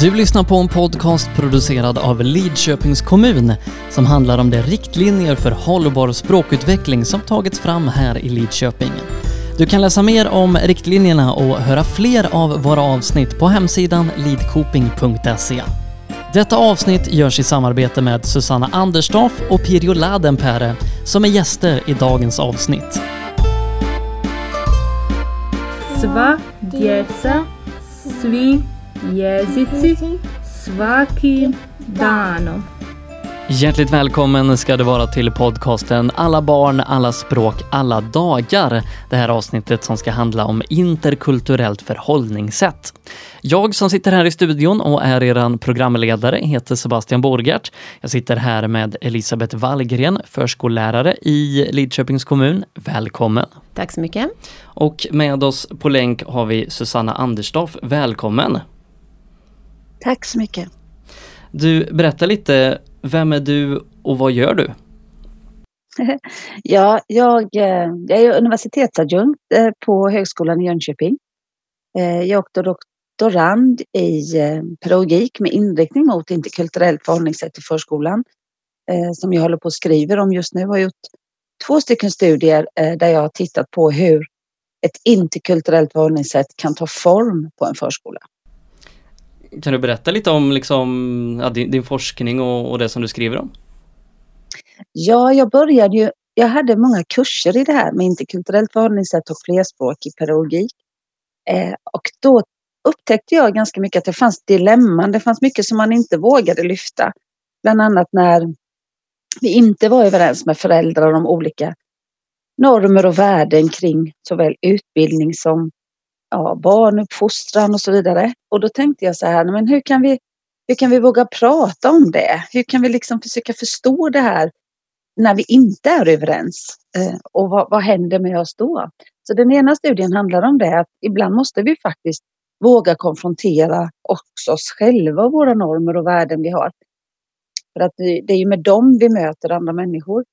Du lyssnar på en podcast producerad av Lidköpings kommun som handlar om de riktlinjer för hållbar språkutveckling som tagits fram här i Lidköping. Du kan läsa mer om riktlinjerna och höra fler av våra avsnitt på hemsidan lidkoping.se. Detta avsnitt görs i samarbete med Susanna Anderstorff och Pirjo Ladenpere som är gäster i dagens avsnitt. Sva djeca svi jezici svaki danom. Hjärtligt välkommen ska du vara till podcasten Alla barn, alla språk, alla dagar. Det här avsnittet som ska handla om interkulturellt förhållningssätt. Jag som sitter här i studion och är eran programledare heter Sebastian Borgert. Jag sitter här med Elisabeth Wallgren, förskollärare i Lidköpings kommun. Välkommen! Tack så mycket! Och med oss på länk har vi Susanna Anderstorff. Välkommen! Tack så mycket! Du, berätta lite, vem är du och vad gör du? ja, jag, eh, jag är universitetsadjunkt eh, på Högskolan i Jönköping. Eh, jag är doktorand i pedagogik med inriktning mot interkulturellt förhållningssätt i förskolan som jag håller på och skriver om just nu. Jag har gjort två stycken studier där jag har tittat på hur ett interkulturellt förhållningssätt kan ta form på en förskola. Kan du berätta lite om liksom, ja, din, din, forskning och, och, det som du skriver om? Ja, jag började ju, jag hade många kurser i det här med interkulturellt förhållningssätt och flerspråkig pedagogik. Eh, och då upptäckte jag ganska mycket att det fanns dilemman, det fanns mycket som man inte vågade lyfta. Bland annat när vi inte var överens med föräldrar om olika normer och värden kring såväl utbildning som ja, barnuppfostran och så vidare. Och då tänkte jag så här, men hur kan vi, hur kan vi våga prata om det? Hur kan vi liksom försöka förstå det här när vi inte är överens? Eh, och vad, vad händer med oss då? Så den ena studien handlar om det, att ibland måste vi faktiskt våga konfrontera också oss själva och våra normer och värden vi har. För att det är ju med dem vi möter andra människor.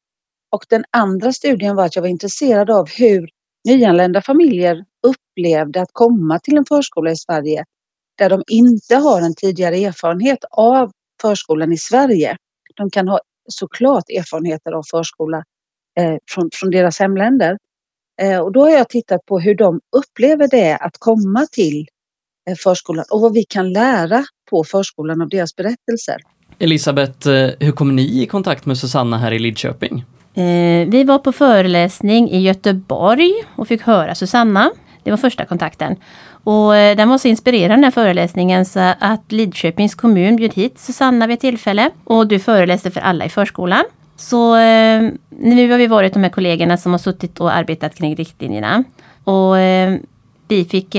Och den andra studien var att jag var intresserad av hur nyanlända familjer upplevde att komma till en förskola i Sverige där de inte har en tidigare erfarenhet av förskolan i Sverige. De kan ha såklart erfarenheter av förskola eh, från, från deras hemländer. Eh, och då har jag tittat på hur de upplever det att komma till eh, förskolan och vad vi kan lära på förskolan av deras berättelser. Elisabeth, eh, hur kommer ni i kontakt med Susanna här i Lidköping? Eh, vi var på föreläsning i Göteborg och fick höra Susanna. Det var första kontakten. Och eh, den var så inspirerande den här föreläsningen så att Lidköpings kommun bjöd hit Susanna vid ett tillfälle. Och du föreläste för alla i förskolan. Så eh, nu har vi varit de här kollegorna som har suttit och arbetat kring riktlinjerna. Och eh, vi fick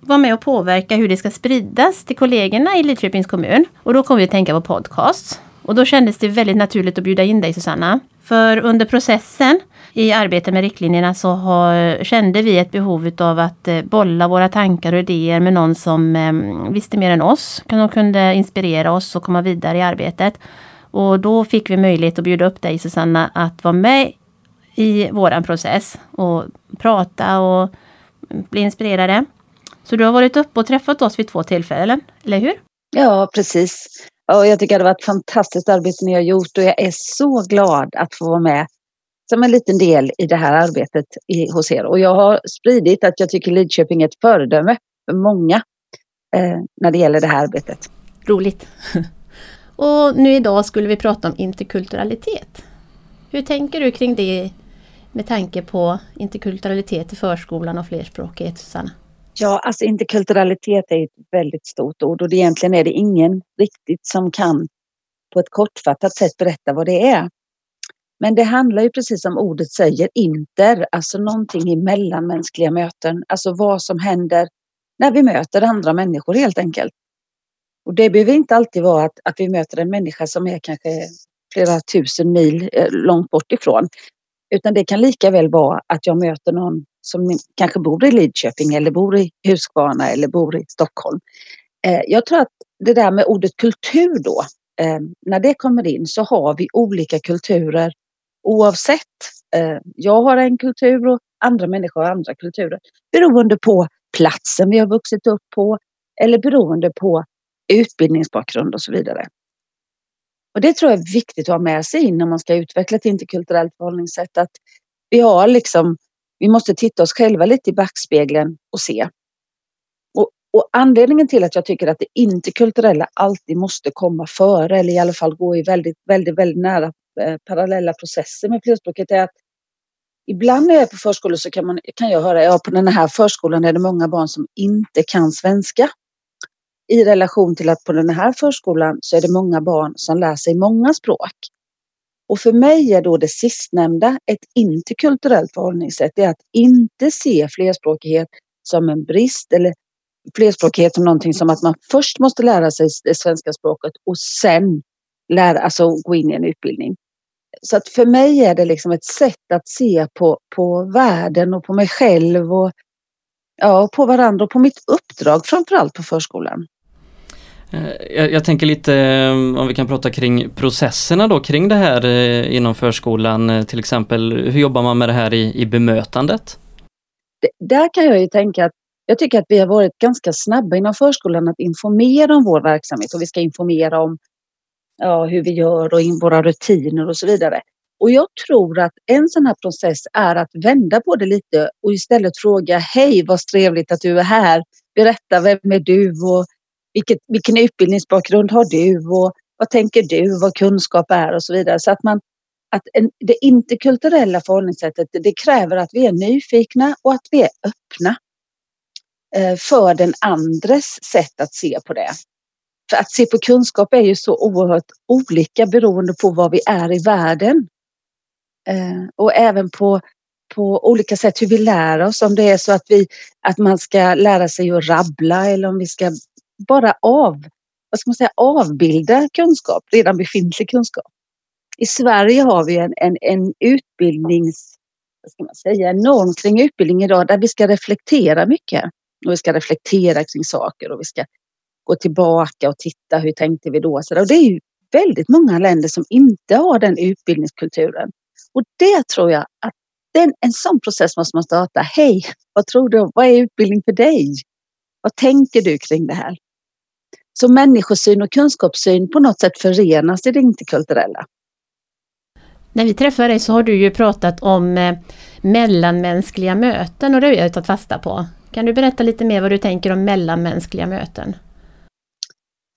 vara med och påverka hur det ska spridas till kollegorna i Lidköpings kommun. Och då kom vi att tänka på podcasts. Och då kändes det väldigt naturligt att bjuda in dig Susanna. För under processen i arbetet med riktlinjerna så har, kände vi ett behov av att eh, bolla våra tankar och idéer med någon som eh, visste mer än oss. Som kunde inspirera oss och komma vidare i arbetet. Och då fick vi möjlighet att bjuda upp dig Susanna att vara med i våran process och prata och mm, bli inspirerade. Så du har varit uppe och träffat oss vid två tillfällen, eller hur? Ja, precis. Och jag tycker det var ett fantastiskt arbete ni har gjort och jag är så glad att få vara med som en liten del i det här arbetet i, hos er. Och jag har spridit att jag tycker Lidköping är ett föredöme för många eh, när det gäller det här arbetet. Roligt! och nu idag skulle vi prata om interkulturalitet. Hur tänker du kring det med tanke på interkulturalitet i förskolan och flerspråkighet, Susanna? Ja, alltså interkulturalitet är ett väldigt stort ord och egentligen är det ingen riktigt som kan på ett kortfattat sätt berätta vad det är. Men det handlar ju precis som ordet säger, inter, alltså någonting i mellanmänskliga möten, alltså vad som händer när vi möter andra människor helt enkelt. Och det behöver inte alltid vara att, att vi möter en människa som är kanske flera tusen mil eh, långt bort ifrån. Utan det kan lika väl vara att jag möter någon som kanske bor i Lidköping eller bor i Huskvarna eller bor i Stockholm. Eh, jag tror att det där med ordet kultur då, eh, när det kommer in så har vi olika kulturer oavsett. Eh, jag har en kultur och andra människor har andra kulturer beroende på platsen vi har vuxit upp på eller beroende på utbildningsbakgrund och så vidare. Och det tror jag är viktigt att ha med sig in när man ska utveckla ett interkulturellt förhållningssätt. Att vi har liksom, vi måste titta oss själva lite i backspegeln och se. Och, och anledningen till att jag tycker att det interkulturella alltid måste komma före eller i alla fall gå i väldigt, väldigt, väldigt nära eh, parallella processer med flerspråket är att Ibland när jag är på förskolor så kan, man, kan jag höra, ja på den här förskolan är det många barn som inte kan svenska. I relation till att på den här förskolan så är det många barn som lär sig många språk. Och för mig är då det sistnämnda ett interkulturellt förhållningssätt. Det är att inte se flerspråkighet som en brist eller flerspråkighet som någonting som att man först måste lära sig det svenska språket och sen lära, alltså gå in i en utbildning. Så att för mig är det liksom ett sätt att se på, på världen och på mig själv och ja, på varandra och på mitt uppdrag framförallt på förskolan. Eh, jag, jag, tänker lite eh, om vi kan prata kring processerna då kring det här eh, inom förskolan till exempel. Hur jobbar man med det här i, i bemötandet? Det, där kan jag ju tänka att jag tycker att vi har varit ganska snabba inom förskolan att informera om vår verksamhet och vi ska informera om ja, hur vi gör och in våra rutiner och så vidare. Och jag tror att en sån här process är att vända på det lite och istället fråga Hej, vad trevligt att du är här. Berätta, vem är du och vilket, vilken utbildningsbakgrund har du och vad tänker du, vad kunskap är och så vidare. Så att man att en, det interkulturella förhållningssättet det kräver att vi är nyfikna och att vi är öppna eh, för den andres sätt att se på det. För att se på kunskap är ju så oerhört olika beroende på var vi är i världen. Eh, och även på, på olika sätt hur vi lär oss. Om det är så att, vi, att man ska lära sig att rabbla eller om vi ska bara av, vad ska man säga, avbilda kunskap, redan befintlig kunskap. I Sverige har vi en, en, en utbildnings, vad ska man säga, en norm kring utbildning idag där vi ska reflektera mycket. Och vi ska reflektera kring saker och vi ska gå tillbaka och titta hur tänkte vi då? Och det är ju väldigt många länder som inte har den utbildningskulturen. Och det tror jag att den, en sån process måste man starta. Hej, vad tror du? Vad är utbildning för dig? Vad tänker du kring det här? Så människosyn och kunskapssyn på något sätt förenas i det interkulturella. När vi träffade dig så har du ju pratat om eh, mellanmänskliga möten och det har jag tagit fasta på. Kan du berätta lite mer vad du tänker om mellanmänskliga möten?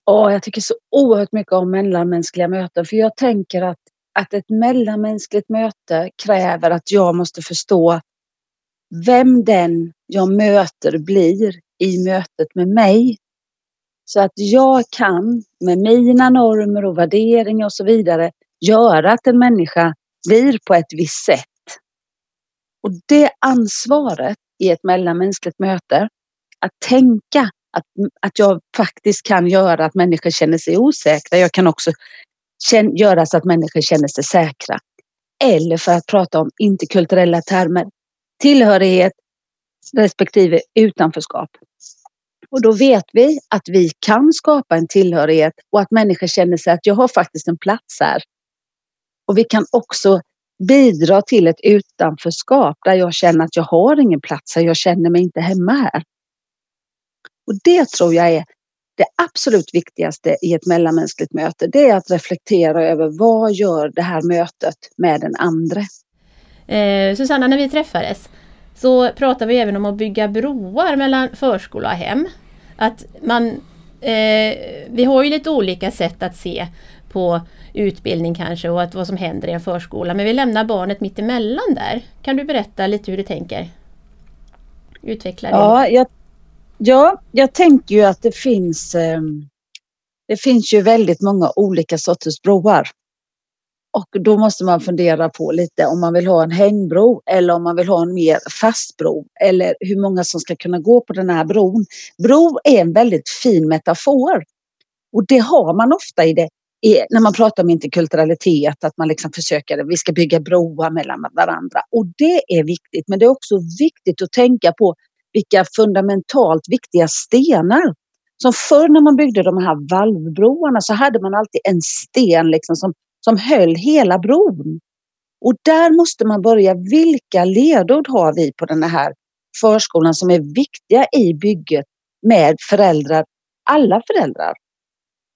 Oh, jag tycker så oerhört mycket om mellanmänskliga möten för jag tänker att, att ett mellanmänskligt möte kräver att jag måste förstå vem den jag möter blir i mötet med mig. Så att jag kan med mina normer och värderingar och så vidare göra att en människa blir på ett visst sätt. Och det ansvaret i ett mellanmänskligt möte, att tänka att, att jag faktiskt kan göra att människor känner sig osäkra. Jag kan också göra så att människor känner sig säkra. Eller för att prata om interkulturella termer, tillhörighet respektive utanförskap. Och då vet vi att vi kan skapa en tillhörighet och att människor känner sig att jag har faktiskt en plats här. Och vi kan också bidra till ett utanförskap där jag känner att jag har ingen plats här, jag känner mig inte hemma här. Och det tror jag är det absolut viktigaste i ett mellanmänskligt möte. Det är att reflektera över vad gör det här mötet med den andra. Eh, Susanna, när vi träffades så pratar vi även om att bygga broar mellan förskola och hem. Att man, eh, vi har ju lite olika sätt att se på utbildning kanske och att vad som händer i en förskola. Men vi lämnar barnet mitt emellan där. Kan du berätta lite hur du tänker? Utveckla det. Ja, jag, ja, jag tänker ju att det finns eh, det finns ju väldigt många olika sorters broar. Och då måste man fundera på lite om man vill ha en hängbro eller om man vill ha en mer fast bro. Eller hur många som ska kunna gå på den här bron. Bro är en väldigt fin metafor. Och det har man ofta i det, i, när man pratar om interkulturalitet, att man liksom försöker, vi ska bygga broar mellan varandra. Och det är viktigt, men det är också viktigt att tänka på vilka fundamentalt viktiga stenar som förr när man byggde de här valvbroarna så hade man alltid en sten liksom som som höll hela bron. Och där måste man börja. Vilka ledord har vi på den här förskolan som är viktiga i bygget med föräldrar, alla föräldrar?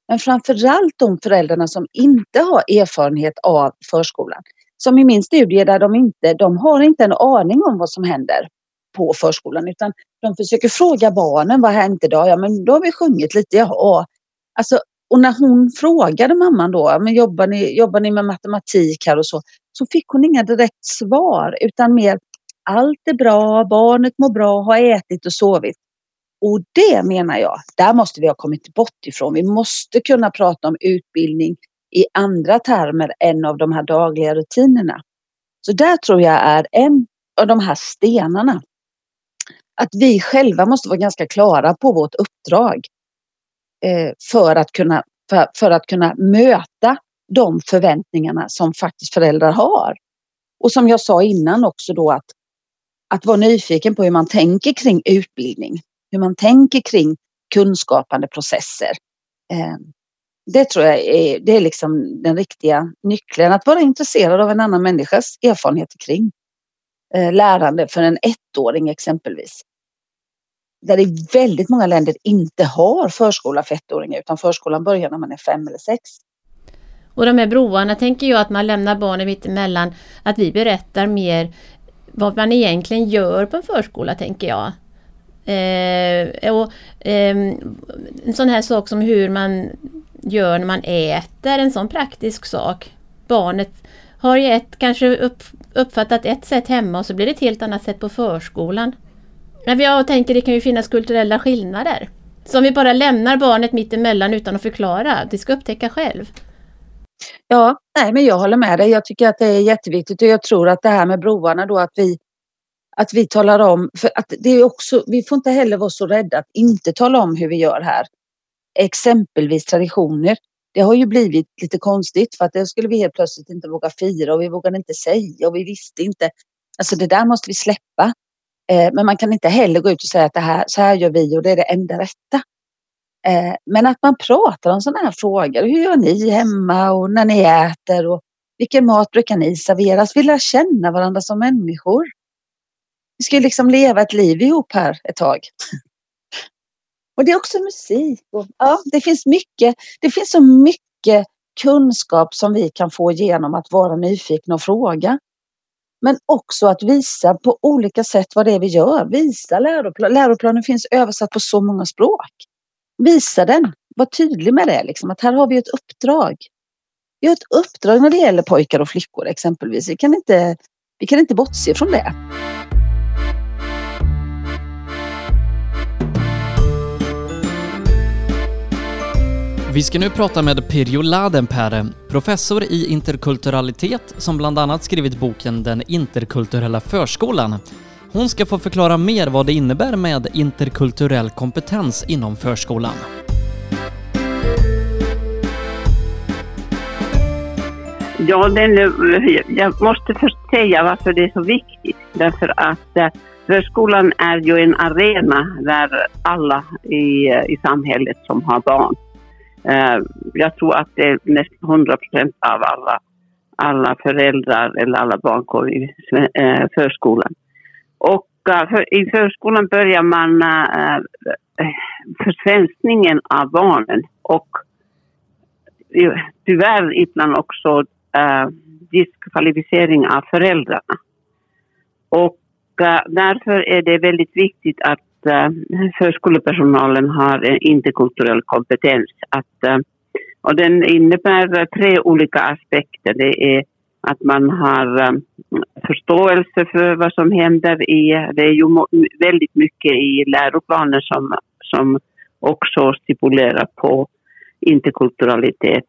Men framförallt de föräldrarna som inte har erfarenhet av förskolan. Som i min studie där de inte, de har inte en aning om vad som händer på förskolan utan de försöker fråga barnen vad har hänt idag? Ja men då har vi sjungit lite, jaha. Alltså, och när hon frågade mamman då, men jobbar ni, jobbar ni med matematik här och så, så fick hon inga direkt svar utan mer allt är bra, barnet mår bra, har ätit och sovit. Och det menar jag, där måste vi ha kommit bort ifrån. Vi måste kunna prata om utbildning i andra termer än av de här dagliga rutinerna. Så där tror jag är en av de här stenarna. Att vi själva måste vara ganska klara på vårt uppdrag Eh, för, att kunna, för, för att kunna möta de förväntningarna som faktiskt föräldrar har. Och som jag sa innan också då att, att vara nyfiken på hur man tänker kring utbildning hur man tänker kring kunskapande processer. Eh, det tror jag är, det är liksom den riktiga nyckeln, att vara intresserad av en annan människas erfarenheter kring eh, lärande för en ettåring exempelvis. Där i väldigt många länder inte har förskola för ettåringar utan förskolan börjar när man är fem eller sex. Och de här broarna tänker jag att man lämnar barnen mitt emellan, att vi berättar mer vad man egentligen gör på en förskola tänker jag. Eh, och, eh, en sån här sak som hur man gör när man äter, en sån praktisk sak. Barnet har ju ett, kanske upp, uppfattat ett sätt hemma och så blir det ett helt annat sätt på förskolan. Men jag tänker det kan ju finnas kulturella skillnader. Som vi bara lämnar barnet mitt emellan utan att förklara. Det ska upptäcka själv. Ja, nej men jag håller med dig. Jag tycker att det är jätteviktigt och jag tror att det här med broarna då att vi att vi talar om, för att det är också, vi får inte heller vara så rädda att inte tala om hur vi gör här. Exempelvis traditioner. Det har ju blivit lite konstigt för att det skulle vi helt plötsligt inte våga fira och vi vågade inte säga och vi visste inte. Alltså det där måste vi släppa. Eh, men man kan inte heller gå ut och säga att det här, så här gör vi och det är det enda rätta. Eh, men att man pratar om sådana här frågor. Hur gör ni hemma och när ni äter och vilken mat brukar ni servera? Vi lär känna varandra som människor. Vi ska liksom leva ett liv ihop här ett tag. Och det är också musik. Och, ja, det finns mycket. Det finns så mycket kunskap som vi kan få genom att vara nyfikna och fråga. Men också att visa på olika sätt vad det är vi gör. Visa läroplanen, Läroplanen finns översatt på så många språk. Visa den. Var tydlig med det. Liksom, att här har vi ett uppdrag. Vi har ett uppdrag när det gäller pojkar och flickor exempelvis. Vi kan inte, vi kan inte bortse från det. Vi ska nu prata med Pirjo Ladenperä, professor i interkulturalitet som bland annat skrivit boken Den interkulturella förskolan. Hon ska få förklara mer vad det innebär med interkulturell kompetens inom förskolan. Ja, den, eh, jag måste först säga varför det är så viktigt. Därför att eh, förskolan är ju en arena där alla i, eh, i samhället som har barn Eh, jag tror att det är nästan 100 procent av alla, alla föräldrar eller alla barn går i eh, förskolan. Och eh, i förskolan börjar man försvenskningen av barnen och tyvärr ibland också diskvalificering av föräldrarna. Och därför är det väldigt viktigt att förskolepersonalen eh, har interkulturell kompetens. Att, eh, och den innebär tre olika aspekter. Det är att man har eh, förståelse för vad som händer i... Det är ju väldigt mycket i läroplanen som, som också stipulerar på interkulturalitet.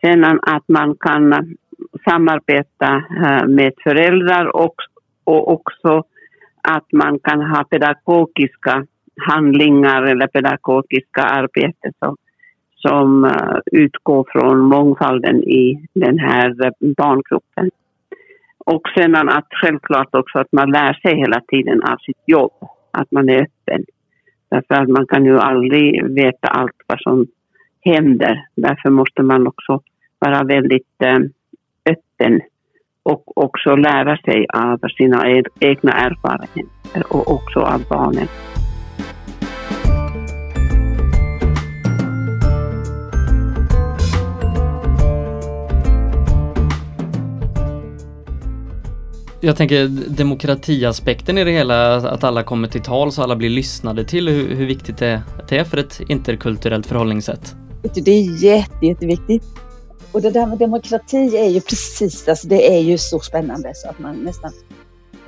Sen att man kan samarbeta med föräldrar och, och också att man kan ha pedagogiska handlingar eller pedagogiska arbeten som, som eh, utgår från mångfalden i den här eh, barngruppen. Och sen att självklart också att man lär sig hela tiden av sitt jobb, att man är öppen. Därför att man kan ju aldrig veta allt vad som händer. Därför måste man också vara väldigt eh, öppen och också lära sig av sina e- egna erfarenheter och också av barnen. Jag tänker demokratiaspekten i det hela, att alla kommer till tals och alla blir lyssnade till, hur, hur viktigt det är för ett interkulturellt förhållningssätt? Det är jätte, jätteviktigt. Och det där med demokrati är ju precis, alltså det är ju så spännande så att man nästan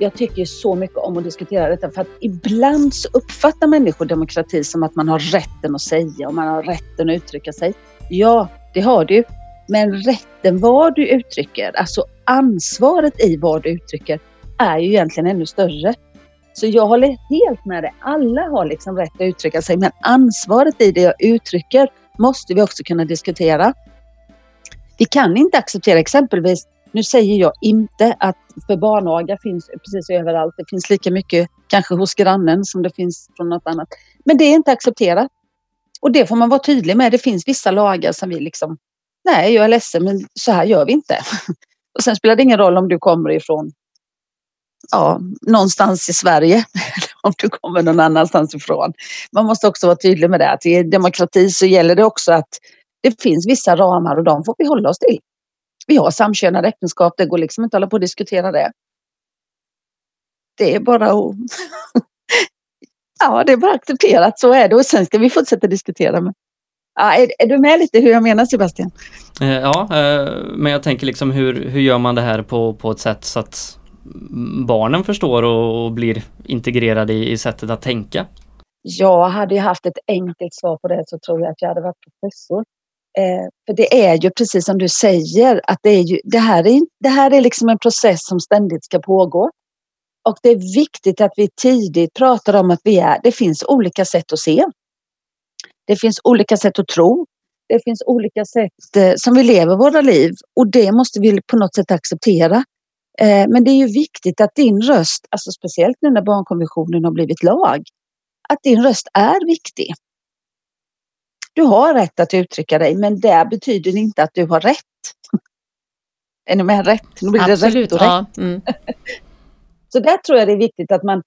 jag tycker så mycket om att diskutera detta för att ibland så uppfattar människor demokrati som att man har rätten att säga och man har rätten att uttrycka sig. Ja, det har du. Men rätten vad du uttrycker, alltså ansvaret i vad du uttrycker, är ju egentligen ännu större. Så jag håller helt med dig. Alla har liksom rätt att uttrycka sig, men ansvaret i det jag uttrycker måste vi också kunna diskutera. Vi kan inte acceptera exempelvis, nu säger jag inte att för barnaga finns precis överallt. Det finns lika mycket kanske hos grannen som det finns från något annat. Men det är inte accepterat. Och det får man vara tydlig med. Det finns vissa lagar som vi liksom, nej jag är ledsen men så här gör vi inte. Och sen spelar det ingen roll om du kommer ifrån ja, någonstans i Sverige eller om du kommer någon annanstans ifrån. Man måste också vara tydlig med det. Att i demokrati så gäller det också att det finns vissa ramar och de får vi hålla oss till. Vi har samkönade äktenskap, det går liksom inte att hålla på och diskutera det. Det är bara att... ja, det är bara accepterat, så är det och sen ska vi fortsätta diskutera. Men... Ja, är, är, du med lite hur jag menar Sebastian? Eh, ja, eh, men jag tänker liksom hur, hur gör man det här på, på ett sätt så att barnen förstår och, och blir integrerade i, i sättet att tänka? Ja, hade jag haft ett enkelt svar på det så tror jag att jag hade varit professor. Eh, för det är ju precis som du säger att det, är ju, det, här är, det här är liksom en process som ständigt ska pågå. Och det är viktigt att vi tidigt pratar om att vi är, det finns olika sätt att se. Det finns olika sätt att tro. Det finns olika sätt eh, som vi lever våra liv och det måste vi på något sätt acceptera. Eh, men det är ju viktigt att din röst, alltså speciellt nu när barnkonventionen har blivit lag, att din röst är viktig. Du har rätt att uttrycka dig men det betyder inte att du har rätt. Är ni med? Rätt. Nu blir Absolut, det rätt och ja. rätt. Mm. Så där tror jag det är viktigt att man,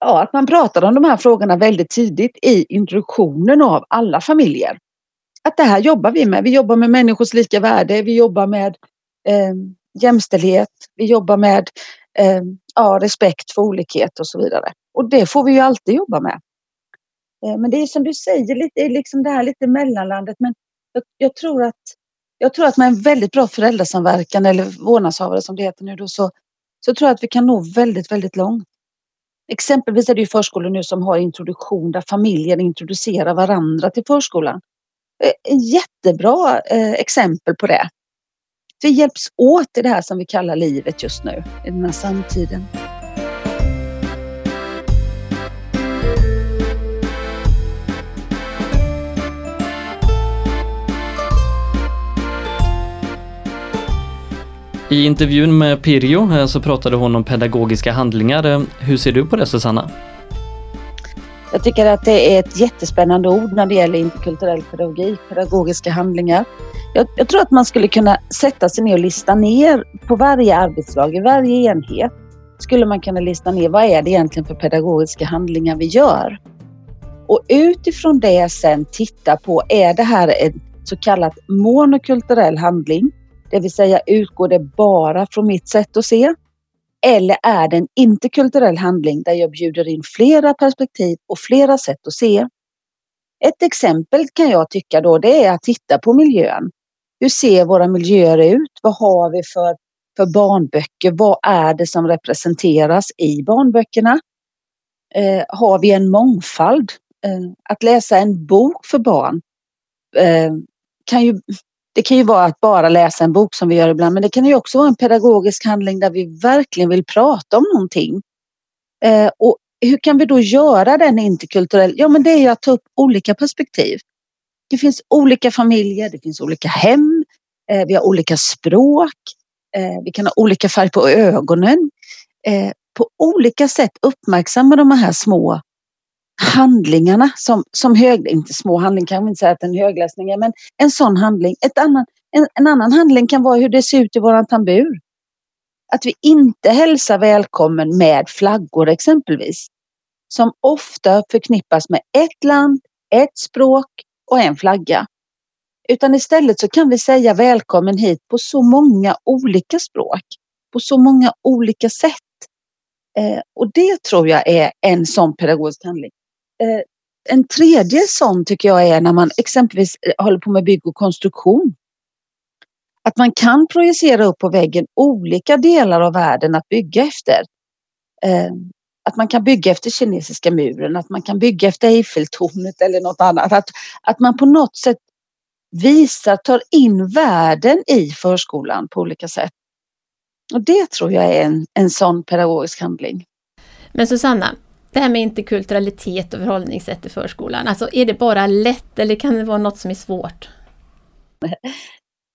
ja, att man pratar om de här frågorna väldigt tidigt i introduktionen av alla familjer. Att det här jobbar vi med. Vi jobbar med människors lika värde. Vi jobbar med eh, jämställdhet. Vi jobbar med eh, ja, respekt för olikhet och så vidare. Och det får vi ju alltid jobba med. Eh, men det är som du säger, lite, liksom det här lite mellanlandet. Men jag, jag, tror att, jag tror att med en väldigt bra föräldrasamverkan eller vårdnadshavare som det heter nu då, så, så tror jag att vi kan nå väldigt, väldigt långt. Exempelvis är det ju förskolor nu som har introduktion där familjen introducerar varandra till förskolan. Eh, en jättebra eh, exempel på det. Vi hjälps åt i det här som vi kallar livet just nu, i den här samtiden. I intervjun med Pirjo eh, så pratade hon om pedagogiska handlingar. Eh, hur ser du på det Susanna? Jag tycker att det är ett jättespännande ord när det gäller interkulturell pedagogik, pedagogiska handlingar. Jag, jag, tror att man skulle kunna sätta sig ner och lista ner på varje arbetslag, i varje enhet, skulle man kunna lista ner vad är det egentligen för pedagogiska handlingar vi gör? Och utifrån det sen titta på, är det här en så kallad monokulturell handling? Det vill säga utgår det bara från mitt sätt att se? Eller är det en interkulturell handling där jag bjuder in flera perspektiv och flera sätt att se? Ett exempel kan jag tycka då det är att titta på miljön. Hur ser våra miljöer ut? Vad har vi för, för barnböcker? Vad är det som representeras i barnböckerna? Eh, har vi en mångfald? Eh, att läsa en bok för barn eh, kan ju det kan ju vara att bara läsa en bok som vi gör ibland, men det kan ju också vara en pedagogisk handling där vi verkligen vill prata om någonting. Eh, och hur kan vi då göra den interkulturell? Ja, men det är ju att ta upp olika perspektiv. Det finns olika familjer, det finns olika hem, eh, vi har olika språk, eh, vi kan ha olika färg på ögonen. Eh, på olika sätt uppmärksamma de här små handlingarna som, som hög, inte små handlingar kan man inte säga att en högläsning är, men en sån handling. Ett annan, en, en annan handling kan vara hur det ser ut i våran tambur. Att vi inte hälsar välkommen med flaggor exempelvis. Som ofta förknippas med ett land, ett språk och en flagga. Utan istället så kan vi säga välkommen hit på så många olika språk, på så många olika sätt. Eh, och det tror jag är en sån pedagogisk handling. Eh, en tredje sån tycker jag är när man exempelvis eh, håller på med bygg och konstruktion. Att man kan projicera upp på väggen olika delar av världen att bygga efter. Eh, att man kan bygga efter kinesiska muren, att man kan bygga efter Eiffeltornet eller något annat. Att, att man på något sätt visar, tar in världen i förskolan på olika sätt. Och det tror jag är en, en sån pedagogisk handling. Men Susanna, det här med interkulturalitet och förhållningssätt i förskolan, alltså är det bara lätt eller kan det vara något som är svårt?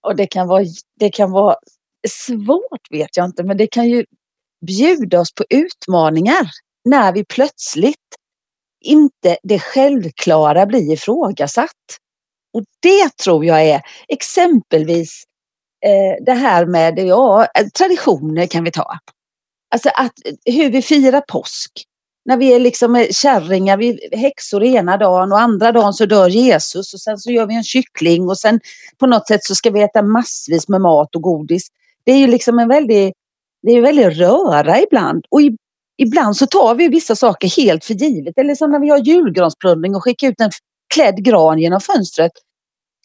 Och det kan vara, det kan vara svårt vet jag inte, men det kan ju bjuda oss på utmaningar när vi plötsligt inte det självklara blir ifrågasatt. Och det tror jag är exempelvis eh, det här med ja, traditioner kan vi ta. Alltså att, hur vi firar påsk. När vi är liksom kärringar, vi är häxor ena dagen och andra dagen så dör Jesus och sen så gör vi en kyckling och sen på något sätt så ska vi äta massvis med mat och godis. Det är ju liksom en väldig, det är en väldig röra ibland och i, ibland så tar vi vissa saker helt för givet. Eller som när vi har julgransplundring och skickar ut en klädd gran genom fönstret.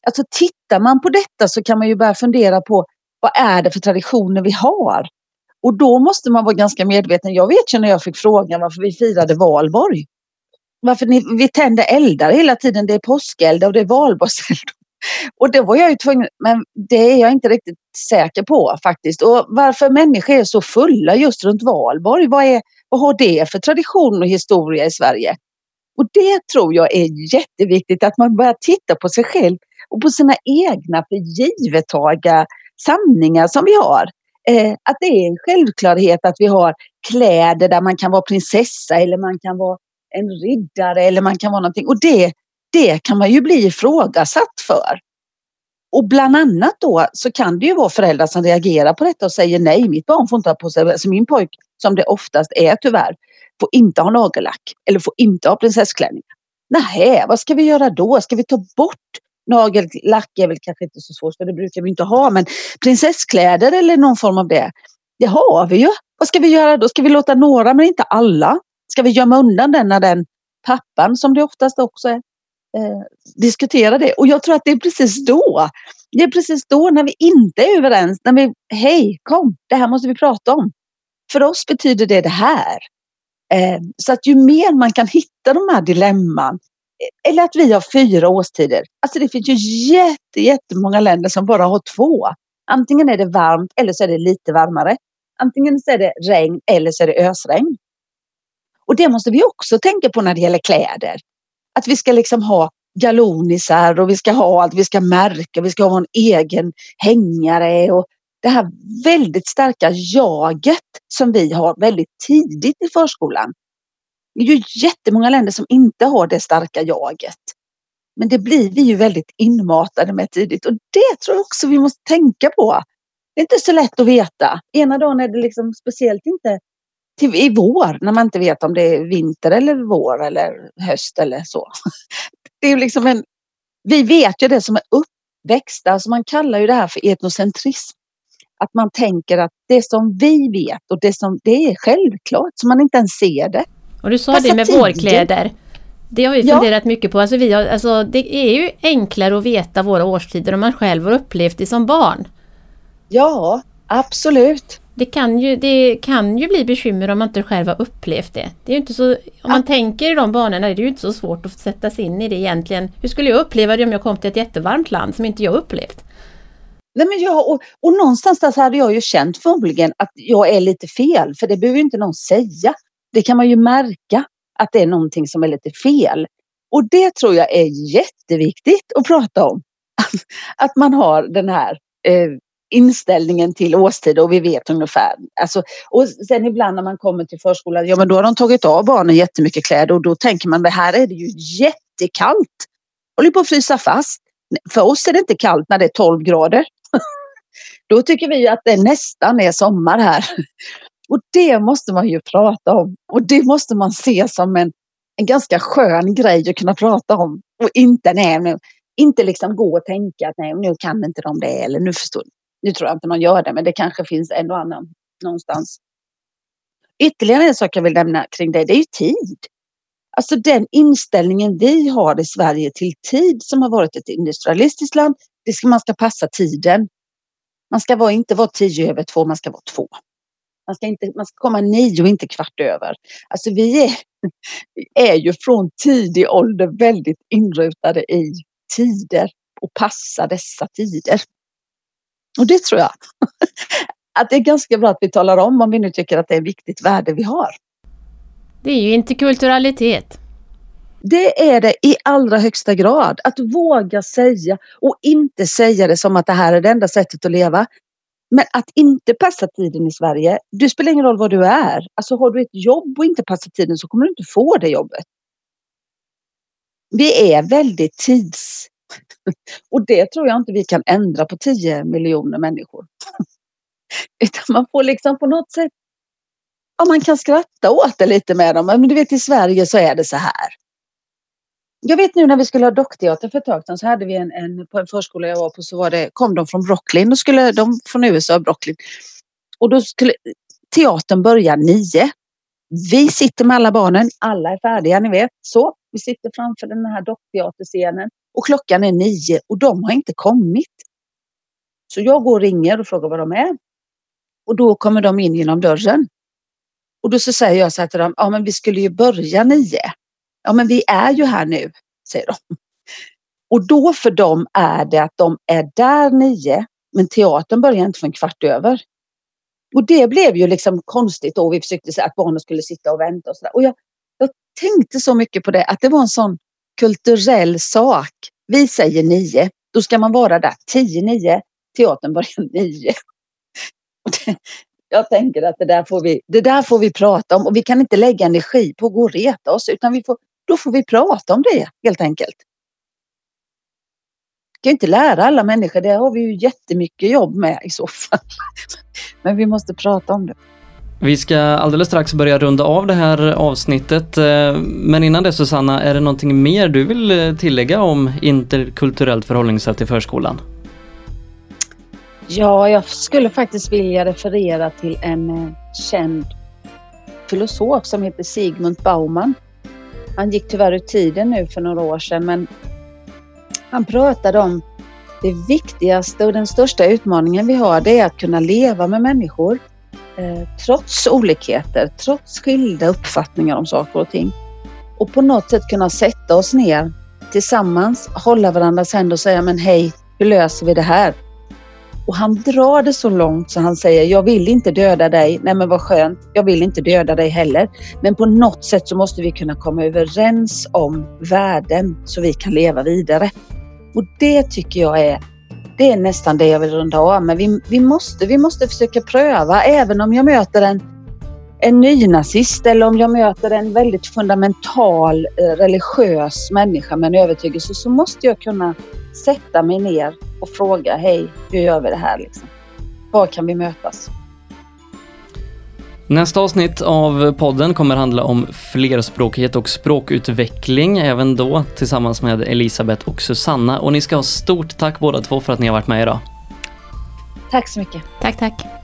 Alltså tittar man på detta så kan man ju börja fundera på vad är det för traditioner vi har? Och då måste man vara ganska medveten. Jag vet ju när jag fick frågan varför vi firade valborg. Varför ni, vi tänder eldar hela tiden. Det är påskeldar och det är valborgseld. Och det var jag ju tvungen, men det är jag inte riktigt säker på faktiskt. Och varför människor är så fulla just runt valborg. Vad, är, vad har det för tradition och historia i Sverige? Och det tror jag är jätteviktigt att man börjar titta på sig själv och på sina egna förgivettaga sanningar som vi har. Eh, att det är en självklarhet att vi har kläder där man kan vara prinsessa eller man kan vara en riddare eller man kan vara någonting. Och det, det kan man ju bli ifrågasatt för. Och bland annat då så kan det ju vara föräldrar som reagerar på detta och säger nej, mitt barn får inte ha på sig, alltså min pojk som det oftast är tyvärr, får inte ha nagellack eller får inte ha prinsessklänning. Nej, vad ska vi göra då? Ska vi ta bort nagellack är väl kanske inte så svårt för det brukar vi inte ha men prinsesskläder eller någon form av det. Det har vi ju. Vad ska vi göra då? Ska vi låta några men inte alla? Ska vi gömma undan den när den pappan som det oftast också är eh, diskuterar det? Och jag tror att det är precis då. Det är precis då när vi inte är överens. När vi, hej kom, det här måste vi prata om. För oss betyder det det här. Eh, så att ju mer man kan hitta de här dilemman, E-, eller att vi har fyra årstider. Alltså det finns ju jätte, jättemånga länder som bara har två. Antingen är det varmt eller så är det lite varmare. Antingen så är det regn eller så är det ösregn. Och det måste vi också tänka på när det gäller kläder. Att vi ska liksom ha galonisar och vi ska ha allt, vi ska märka, vi ska ha en egen hängare och det här väldigt starka jaget som vi har väldigt tidigt i förskolan. Det är ju jättemånga länder som inte har det starka jaget. Men det blir vi ju väldigt inmatade med tidigt och det tror jag också vi måste tänka på. Det är inte så lätt att veta. Ena dagen är det liksom speciellt inte till, i vår när man inte vet om det är vinter eller vår eller höst eller så. Det är liksom en, vi vet ju det som är uppväxta, alltså man kallar ju det här för etnocentrism. Att man tänker att det som vi vet och det som det är självklart, så man inte ens ser det. Och du sa Passa det med tiden. vårkläder. Det har vi funderat ja. mycket på. Alltså vi har, alltså det är ju enklare att veta våra årstider om man själv har upplevt det som barn. Ja, absolut. Det kan ju, det kan ju bli bekymmer om man inte själv har upplevt det. det är inte så, om ja. man tänker i de banorna är det ju inte så svårt att sätta sig in i det egentligen. Hur skulle jag uppleva det om jag kom till ett jättevarmt land som inte jag upplevt? Nej, men jag, och, och någonstans där så hade jag ju känt förmodligen att jag är lite fel, för det behöver inte någon säga det kan man ju märka att det är någonting som är lite fel. Och det tror jag är jätteviktigt att prata om. Att man har den här eh, inställningen till årstid och vi vet ungefär. Alltså, och sen ibland när man kommer till förskolan, ja men då har de tagit av barnen jättemycket kläder och då tänker man det här är det ju jättekallt. Håller på att frysa fast. För oss är det inte kallt när det är 12 grader. Då tycker vi att det nästan är sommar här. Och det måste man ju prata om. Och det måste man se som en, en ganska skön grej att kunna prata om. Och inte, nej, nu, inte liksom gå och tänka att nej, nu kan inte de det eller nu förstår Nu tror jag inte någon gör det, men det kanske finns en och annan någonstans. Ytterligare en sak jag vill nämna kring det, det är ju tid. Alltså den inställningen vi har i Sverige till tid som har varit ett industrialistiskt land, det ska, man ska passa tiden. Man ska vara, inte vara tio över två, man ska vara två. Man ska, inte, man ska komma nio och inte kvart över. Alltså vi är, är ju från tidig ålder väldigt inrutade i tider och passa dessa tider. Och det tror jag att det är ganska bra att vi talar om om vi nu tycker att det är ett viktigt värde vi har. Det är ju interkulturalitet. Det är det i allra högsta grad. Att våga säga och inte säga det som att det här är det enda sättet att leva. Men att inte passa tiden i Sverige, det spelar ingen roll vad du är. Alltså har du ett jobb och inte passar tiden så kommer du inte få det jobbet. Vi är väldigt tids... Och det tror jag inte vi kan ändra på 10 miljoner människor. Utan man får liksom på något sätt... Ja, man kan skratta åt det lite med dem. Men du vet i Sverige så är det så här. Jag vet nu när vi skulle ha dockteater för ett tag sedan så hade vi en, en på en förskola jag var på så var det, kom de från Brooklyn, och skulle de från USA, Brooklyn. Och då skulle teatern börja nio. Vi sitter med alla barnen, alla är färdiga, ni vet. Så, vi sitter framför den här dockteaterscenen och klockan är nio och de har inte kommit. Så jag går och ringer och frågar var de är. Och då kommer de in genom dörren. Och då så säger jag så här till dem, ja men vi skulle ju börja nio. Ja men vi är ju här nu, säger de. Och då för dem är det att de är där nio, men teatern börjar inte för en kvart över. Och det blev ju liksom konstigt då. Vi försökte säga att barnen skulle sitta och vänta och sådär. Och jag, jag tänkte så mycket på det, att det var en sån kulturell sak. Vi säger nio, då ska man vara där tio, nio. Teatern börjar nio. Jag tänker att det där, får vi, det där får vi prata om och vi kan inte lägga energi på att gå och reta oss utan vi får, då får vi prata om det helt enkelt. Vi kan inte lära alla människor, det har vi ju jättemycket jobb med i så fall. Men vi måste prata om det. Vi ska alldeles strax börja runda av det här avsnittet. eh, Men innan det Susanna, är det någonting mer du vill eh, tillägga om interkulturellt förhållningssätt i förskolan? Ja, jag skulle faktiskt vilja referera till en eh, känd filosof som heter Sigmund Bauman. Han gick tyvärr ur tiden nu för några år sedan, men han pratade om det viktigaste och den största utmaningen vi har, det är att kunna leva med människor eh, trots olikheter, trots skilda uppfattningar om saker och ting. Och på något sätt kunna sätta oss ner tillsammans, hålla varandras händer och säga men hej, hur löser vi det här? Och han drar det så långt så han säger, jag vill inte döda dig. Nej men vad skönt, jag vill inte döda dig heller. Men på något sätt så måste vi kunna komma överens om värden så vi kan leva vidare. Och det tycker jag är, det är nästan det jag vill runda av med. Vi, vi, måste, vi måste försöka pröva, även om jag möter en, en nynazist eller om jag möter en väldigt fundamental eh, religiös människa med en övertygelse så måste jag kunna sätta mig ner och fråga, hej, hur gör vi det här liksom? Var kan vi mötas? Nästa avsnitt av podden kommer handla om flerspråkighet och språkutveckling, även då tillsammans med Elisabeth och Susanna. Och ni ska ha stort tack båda två för att ni har varit med idag. Tack så mycket. Tack, tack.